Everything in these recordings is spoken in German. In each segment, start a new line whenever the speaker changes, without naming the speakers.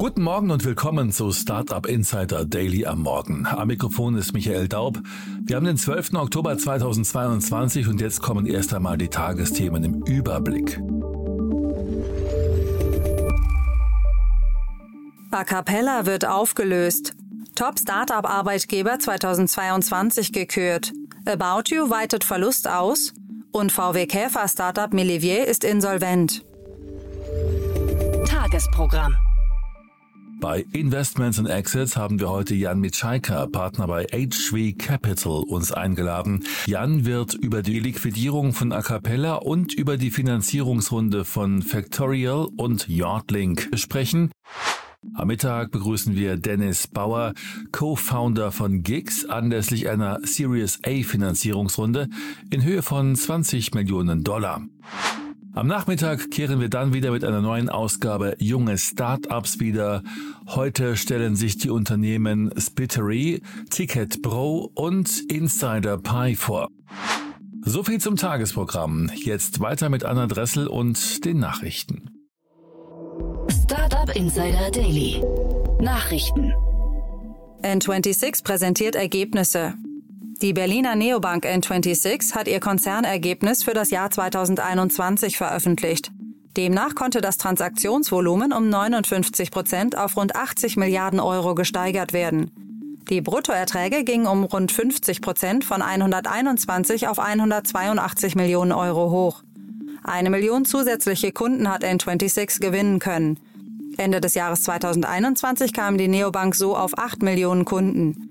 Guten Morgen und willkommen zu Startup Insider Daily am Morgen. Am Mikrofon ist Michael Daub. Wir haben den 12. Oktober 2022 und jetzt kommen erst einmal die Tagesthemen im Überblick.
A Cappella wird aufgelöst. Top Startup Arbeitgeber 2022 gekürt. About You weitet Verlust aus und VW Käfer Startup Millivier ist insolvent.
Tagesprogramm.
Bei Investments and Exits haben wir heute Jan Mitschaika, Partner bei HV Capital, uns eingeladen. Jan wird über die Liquidierung von Acapella und über die Finanzierungsrunde von Factorial und Yardlink sprechen. Am Mittag begrüßen wir Dennis Bauer, Co-Founder von Gigs, anlässlich einer Series A Finanzierungsrunde in Höhe von 20 Millionen Dollar. Am Nachmittag kehren wir dann wieder mit einer neuen Ausgabe Junge Startups wieder. Heute stellen sich die Unternehmen Spittery, Ticket Pro und Insider Pie vor. So viel zum Tagesprogramm. Jetzt weiter mit Anna Dressel und den Nachrichten.
Startup Insider Daily. Nachrichten.
N26 präsentiert Ergebnisse. Die Berliner Neobank N26 hat ihr Konzernergebnis für das Jahr 2021 veröffentlicht. Demnach konnte das Transaktionsvolumen um 59 Prozent auf rund 80 Milliarden Euro gesteigert werden. Die Bruttoerträge gingen um rund 50 Prozent von 121 auf 182 Millionen Euro hoch. Eine Million zusätzliche Kunden hat N26 gewinnen können. Ende des Jahres 2021 kam die Neobank so auf 8 Millionen Kunden.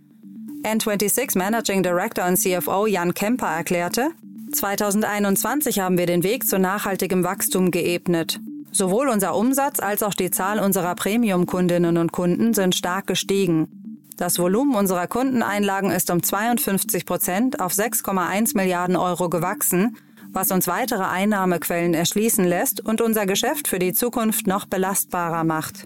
N26 Managing Director und CFO Jan Kemper erklärte, 2021 haben wir den Weg zu nachhaltigem Wachstum geebnet. Sowohl unser Umsatz als auch die Zahl unserer Premium-Kundinnen und Kunden sind stark gestiegen. Das Volumen unserer Kundeneinlagen ist um 52 Prozent auf 6,1 Milliarden Euro gewachsen, was uns weitere Einnahmequellen erschließen lässt und unser Geschäft für die Zukunft noch belastbarer macht.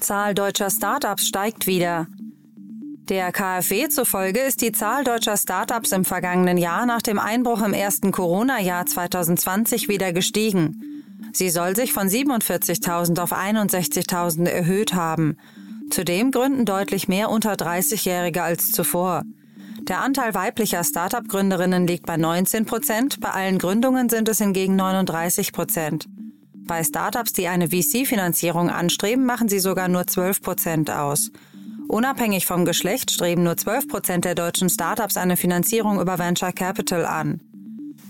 Zahl deutscher Startups steigt wieder. Der KfW zufolge ist die Zahl deutscher Startups im vergangenen Jahr nach dem Einbruch im ersten Corona-Jahr 2020 wieder gestiegen. Sie soll sich von 47.000 auf 61.000 erhöht haben. Zudem gründen deutlich mehr unter 30-Jährige als zuvor. Der Anteil weiblicher Startup-Gründerinnen liegt bei 19 Prozent, bei allen Gründungen sind es hingegen 39 Prozent. Bei Startups, die eine VC-Finanzierung anstreben, machen sie sogar nur 12 Prozent aus. Unabhängig vom Geschlecht streben nur 12 Prozent der deutschen Startups eine Finanzierung über Venture Capital an.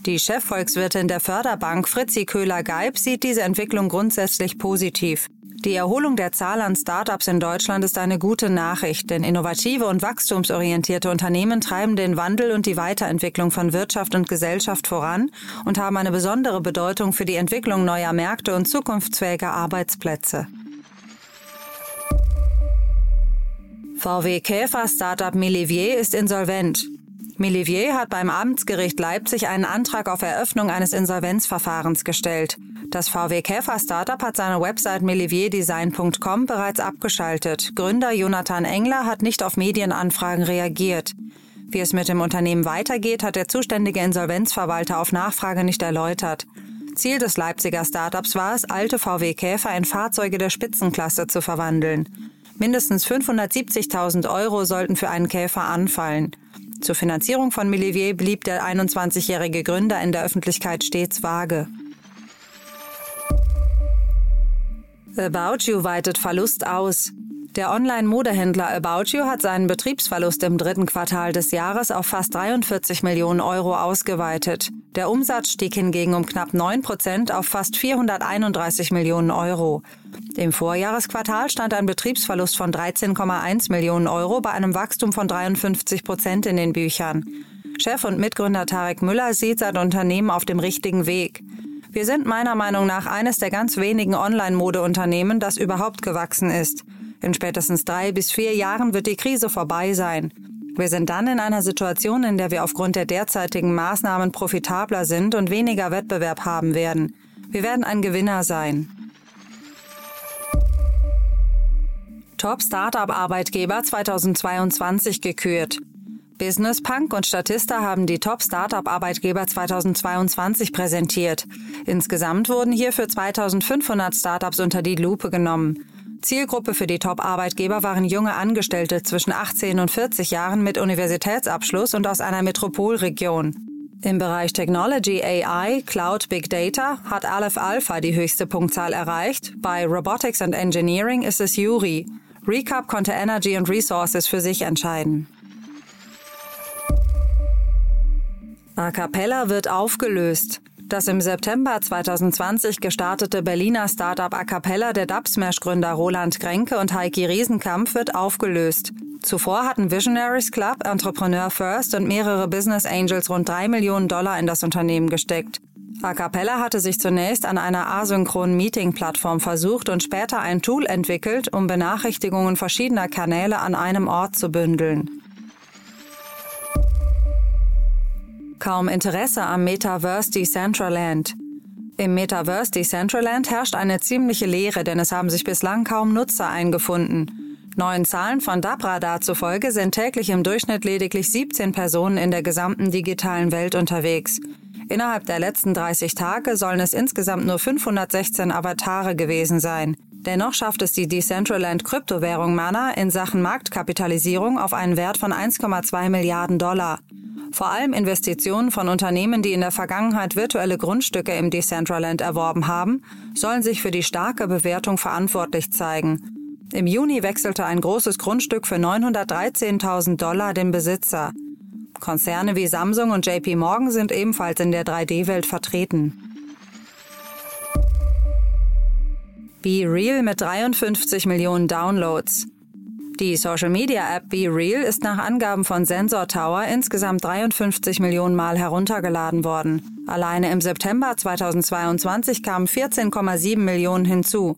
Die Chefvolkswirtin der Förderbank Fritzi Köhler-Geib sieht diese Entwicklung grundsätzlich positiv. Die Erholung der Zahl an Startups in Deutschland ist eine gute Nachricht, denn innovative und wachstumsorientierte Unternehmen treiben den Wandel und die Weiterentwicklung von Wirtschaft und Gesellschaft voran und haben eine besondere Bedeutung für die Entwicklung neuer Märkte und zukunftsfähiger Arbeitsplätze. VW Käfer Startup Millivier ist insolvent. Millivier hat beim Amtsgericht Leipzig einen Antrag auf Eröffnung eines Insolvenzverfahrens gestellt. Das VW Käfer Startup hat seine Website millivierdesign.com bereits abgeschaltet. Gründer Jonathan Engler hat nicht auf Medienanfragen reagiert. Wie es mit dem Unternehmen weitergeht, hat der zuständige Insolvenzverwalter auf Nachfrage nicht erläutert. Ziel des Leipziger Startups war es, alte VW Käfer in Fahrzeuge der Spitzenklasse zu verwandeln. Mindestens 570.000 Euro sollten für einen Käfer anfallen. Zur Finanzierung von Millivier blieb der 21-jährige Gründer in der Öffentlichkeit stets vage. About You weitet Verlust aus. Der Online-Modehändler About You hat seinen Betriebsverlust im dritten Quartal des Jahres auf fast 43 Millionen Euro ausgeweitet. Der Umsatz stieg hingegen um knapp 9 Prozent auf fast 431 Millionen Euro. Im Vorjahresquartal stand ein Betriebsverlust von 13,1 Millionen Euro bei einem Wachstum von 53 Prozent in den Büchern. Chef und Mitgründer Tarek Müller sieht sein Unternehmen auf dem richtigen Weg. Wir sind meiner Meinung nach eines der ganz wenigen Online-Modeunternehmen, das überhaupt gewachsen ist. In spätestens drei bis vier Jahren wird die Krise vorbei sein. Wir sind dann in einer Situation, in der wir aufgrund der derzeitigen Maßnahmen profitabler sind und weniger Wettbewerb haben werden. Wir werden ein Gewinner sein. Top Startup Arbeitgeber 2022 gekürt. Business Punk und Statista haben die Top Startup Arbeitgeber 2022 präsentiert. Insgesamt wurden hierfür 2500 Startups unter die Lupe genommen. Zielgruppe für die Top-Arbeitgeber waren junge Angestellte zwischen 18 und 40 Jahren mit Universitätsabschluss und aus einer Metropolregion. Im Bereich Technology, AI, Cloud, Big Data hat Aleph Alpha die höchste Punktzahl erreicht. Bei Robotics and Engineering ist es Yuri. Recap konnte Energy and Resources für sich entscheiden. A Cappella wird aufgelöst. Das im September 2020 gestartete Berliner Startup A Cappella der Dubsmash-Gründer Roland Grenke und Heiki Riesenkampf wird aufgelöst. Zuvor hatten Visionaries Club, Entrepreneur First und mehrere Business Angels rund drei Millionen Dollar in das Unternehmen gesteckt. A Cappella hatte sich zunächst an einer asynchronen Meeting-Plattform versucht und später ein Tool entwickelt, um Benachrichtigungen verschiedener Kanäle an einem Ort zu bündeln. Kaum Interesse am Metaverse Decentraland. Im Metaverse Decentraland herrscht eine ziemliche Leere, denn es haben sich bislang kaum Nutzer eingefunden. Neuen Zahlen von Dabradar zufolge sind täglich im Durchschnitt lediglich 17 Personen in der gesamten digitalen Welt unterwegs. Innerhalb der letzten 30 Tage sollen es insgesamt nur 516 Avatare gewesen sein. Dennoch schafft es die Decentraland Kryptowährung Mana in Sachen Marktkapitalisierung auf einen Wert von 1,2 Milliarden Dollar. Vor allem Investitionen von Unternehmen, die in der Vergangenheit virtuelle Grundstücke im Decentraland erworben haben, sollen sich für die starke Bewertung verantwortlich zeigen. Im Juni wechselte ein großes Grundstück für 913.000 Dollar den Besitzer. Konzerne wie Samsung und JP Morgan sind ebenfalls in der 3D-Welt vertreten. Be Real mit 53 Millionen Downloads. Die Social-Media-App Be Real ist nach Angaben von Sensor Tower insgesamt 53 Millionen Mal heruntergeladen worden. Alleine im September 2022 kamen 14,7 Millionen hinzu.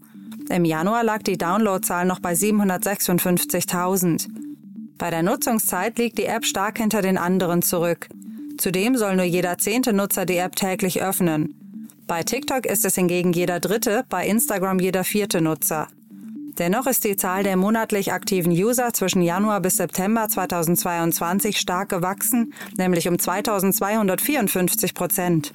Im Januar lag die Downloadzahl noch bei 756.000. Bei der Nutzungszeit liegt die App stark hinter den anderen zurück. Zudem soll nur jeder zehnte Nutzer die App täglich öffnen. Bei TikTok ist es hingegen jeder dritte, bei Instagram jeder vierte Nutzer. Dennoch ist die Zahl der monatlich aktiven User zwischen Januar bis September 2022 stark gewachsen, nämlich um 2254 Prozent.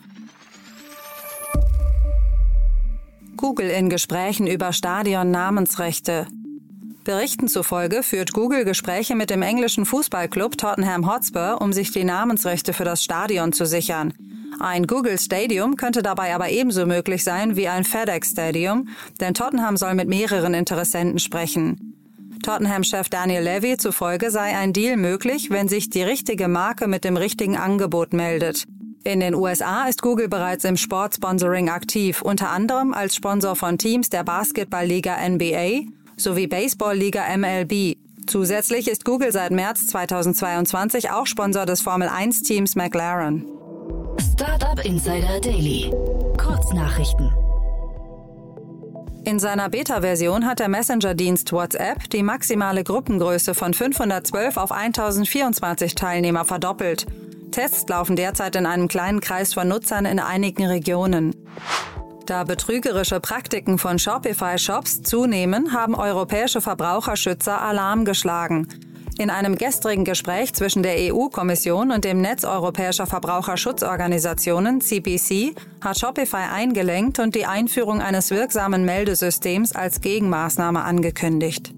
Google in Gesprächen über Stadion-Namensrechte. Berichten zufolge führt Google Gespräche mit dem englischen Fußballclub Tottenham Hotspur, um sich die Namensrechte für das Stadion zu sichern. Ein Google Stadium könnte dabei aber ebenso möglich sein wie ein FedEx Stadium, denn Tottenham soll mit mehreren Interessenten sprechen. Tottenham-Chef Daniel Levy zufolge sei ein Deal möglich, wenn sich die richtige Marke mit dem richtigen Angebot meldet. In den USA ist Google bereits im Sportsponsoring aktiv, unter anderem als Sponsor von Teams der Basketballliga NBA sowie Baseballliga MLB. Zusätzlich ist Google seit März 2022 auch Sponsor des Formel-1-Teams McLaren.
Startup Insider Daily. Kurznachrichten.
In seiner Beta-Version hat der Messenger-Dienst WhatsApp die maximale Gruppengröße von 512 auf 1024 Teilnehmer verdoppelt. Tests laufen derzeit in einem kleinen Kreis von Nutzern in einigen Regionen. Da betrügerische Praktiken von Shopify-Shops zunehmen, haben europäische Verbraucherschützer Alarm geschlagen. In einem gestrigen Gespräch zwischen der EU-Kommission und dem Netz europäischer Verbraucherschutzorganisationen CPC hat Shopify eingelenkt und die Einführung eines wirksamen Meldesystems als Gegenmaßnahme angekündigt.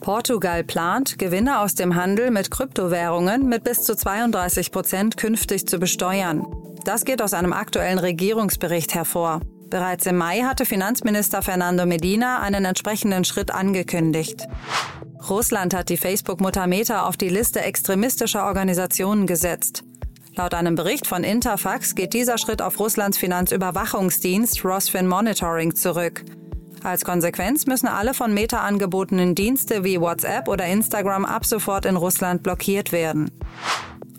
Portugal plant, Gewinne aus dem Handel mit Kryptowährungen mit bis zu 32 Prozent künftig zu besteuern. Das geht aus einem aktuellen Regierungsbericht hervor. Bereits im Mai hatte Finanzminister Fernando Medina einen entsprechenden Schritt angekündigt. Russland hat die Facebook-Mutter Meta auf die Liste extremistischer Organisationen gesetzt. Laut einem Bericht von Interfax geht dieser Schritt auf Russlands Finanzüberwachungsdienst Rosfin Monitoring zurück. Als Konsequenz müssen alle von Meta angebotenen Dienste wie WhatsApp oder Instagram ab sofort in Russland blockiert werden.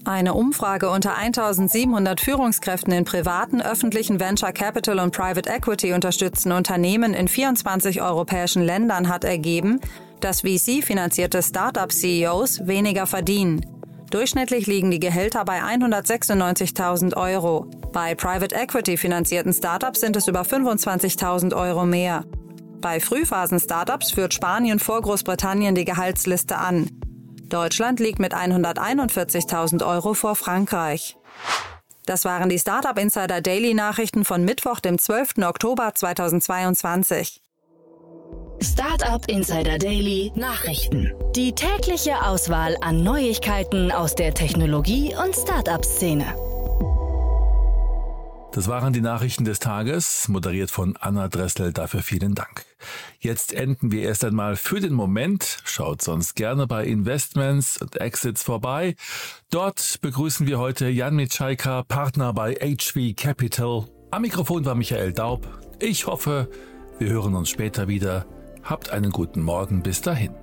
Eine Umfrage unter 1700 Führungskräften in privaten, öffentlichen Venture Capital und Private Equity unterstützten Unternehmen in 24 europäischen Ländern hat ergeben, dass VC-finanzierte Startup-CEOs weniger verdienen. Durchschnittlich liegen die Gehälter bei 196.000 Euro. Bei Private Equity finanzierten Startups sind es über 25.000 Euro mehr. Bei Frühphasen-Startups führt Spanien vor Großbritannien die Gehaltsliste an. Deutschland liegt mit 141.000 Euro vor Frankreich. Das waren die Startup Insider Daily Nachrichten von Mittwoch, dem 12. Oktober 2022.
Startup Insider Daily Nachrichten. Die tägliche Auswahl an Neuigkeiten aus der Technologie- und Startup-Szene.
Das waren die Nachrichten des Tages, moderiert von Anna Dressel. Dafür vielen Dank. Jetzt enden wir erst einmal für den Moment. Schaut sonst gerne bei Investments und Exits vorbei. Dort begrüßen wir heute Jan Mitschaiker, Partner bei HV Capital. Am Mikrofon war Michael Daub. Ich hoffe, wir hören uns später wieder. Habt einen guten Morgen bis dahin.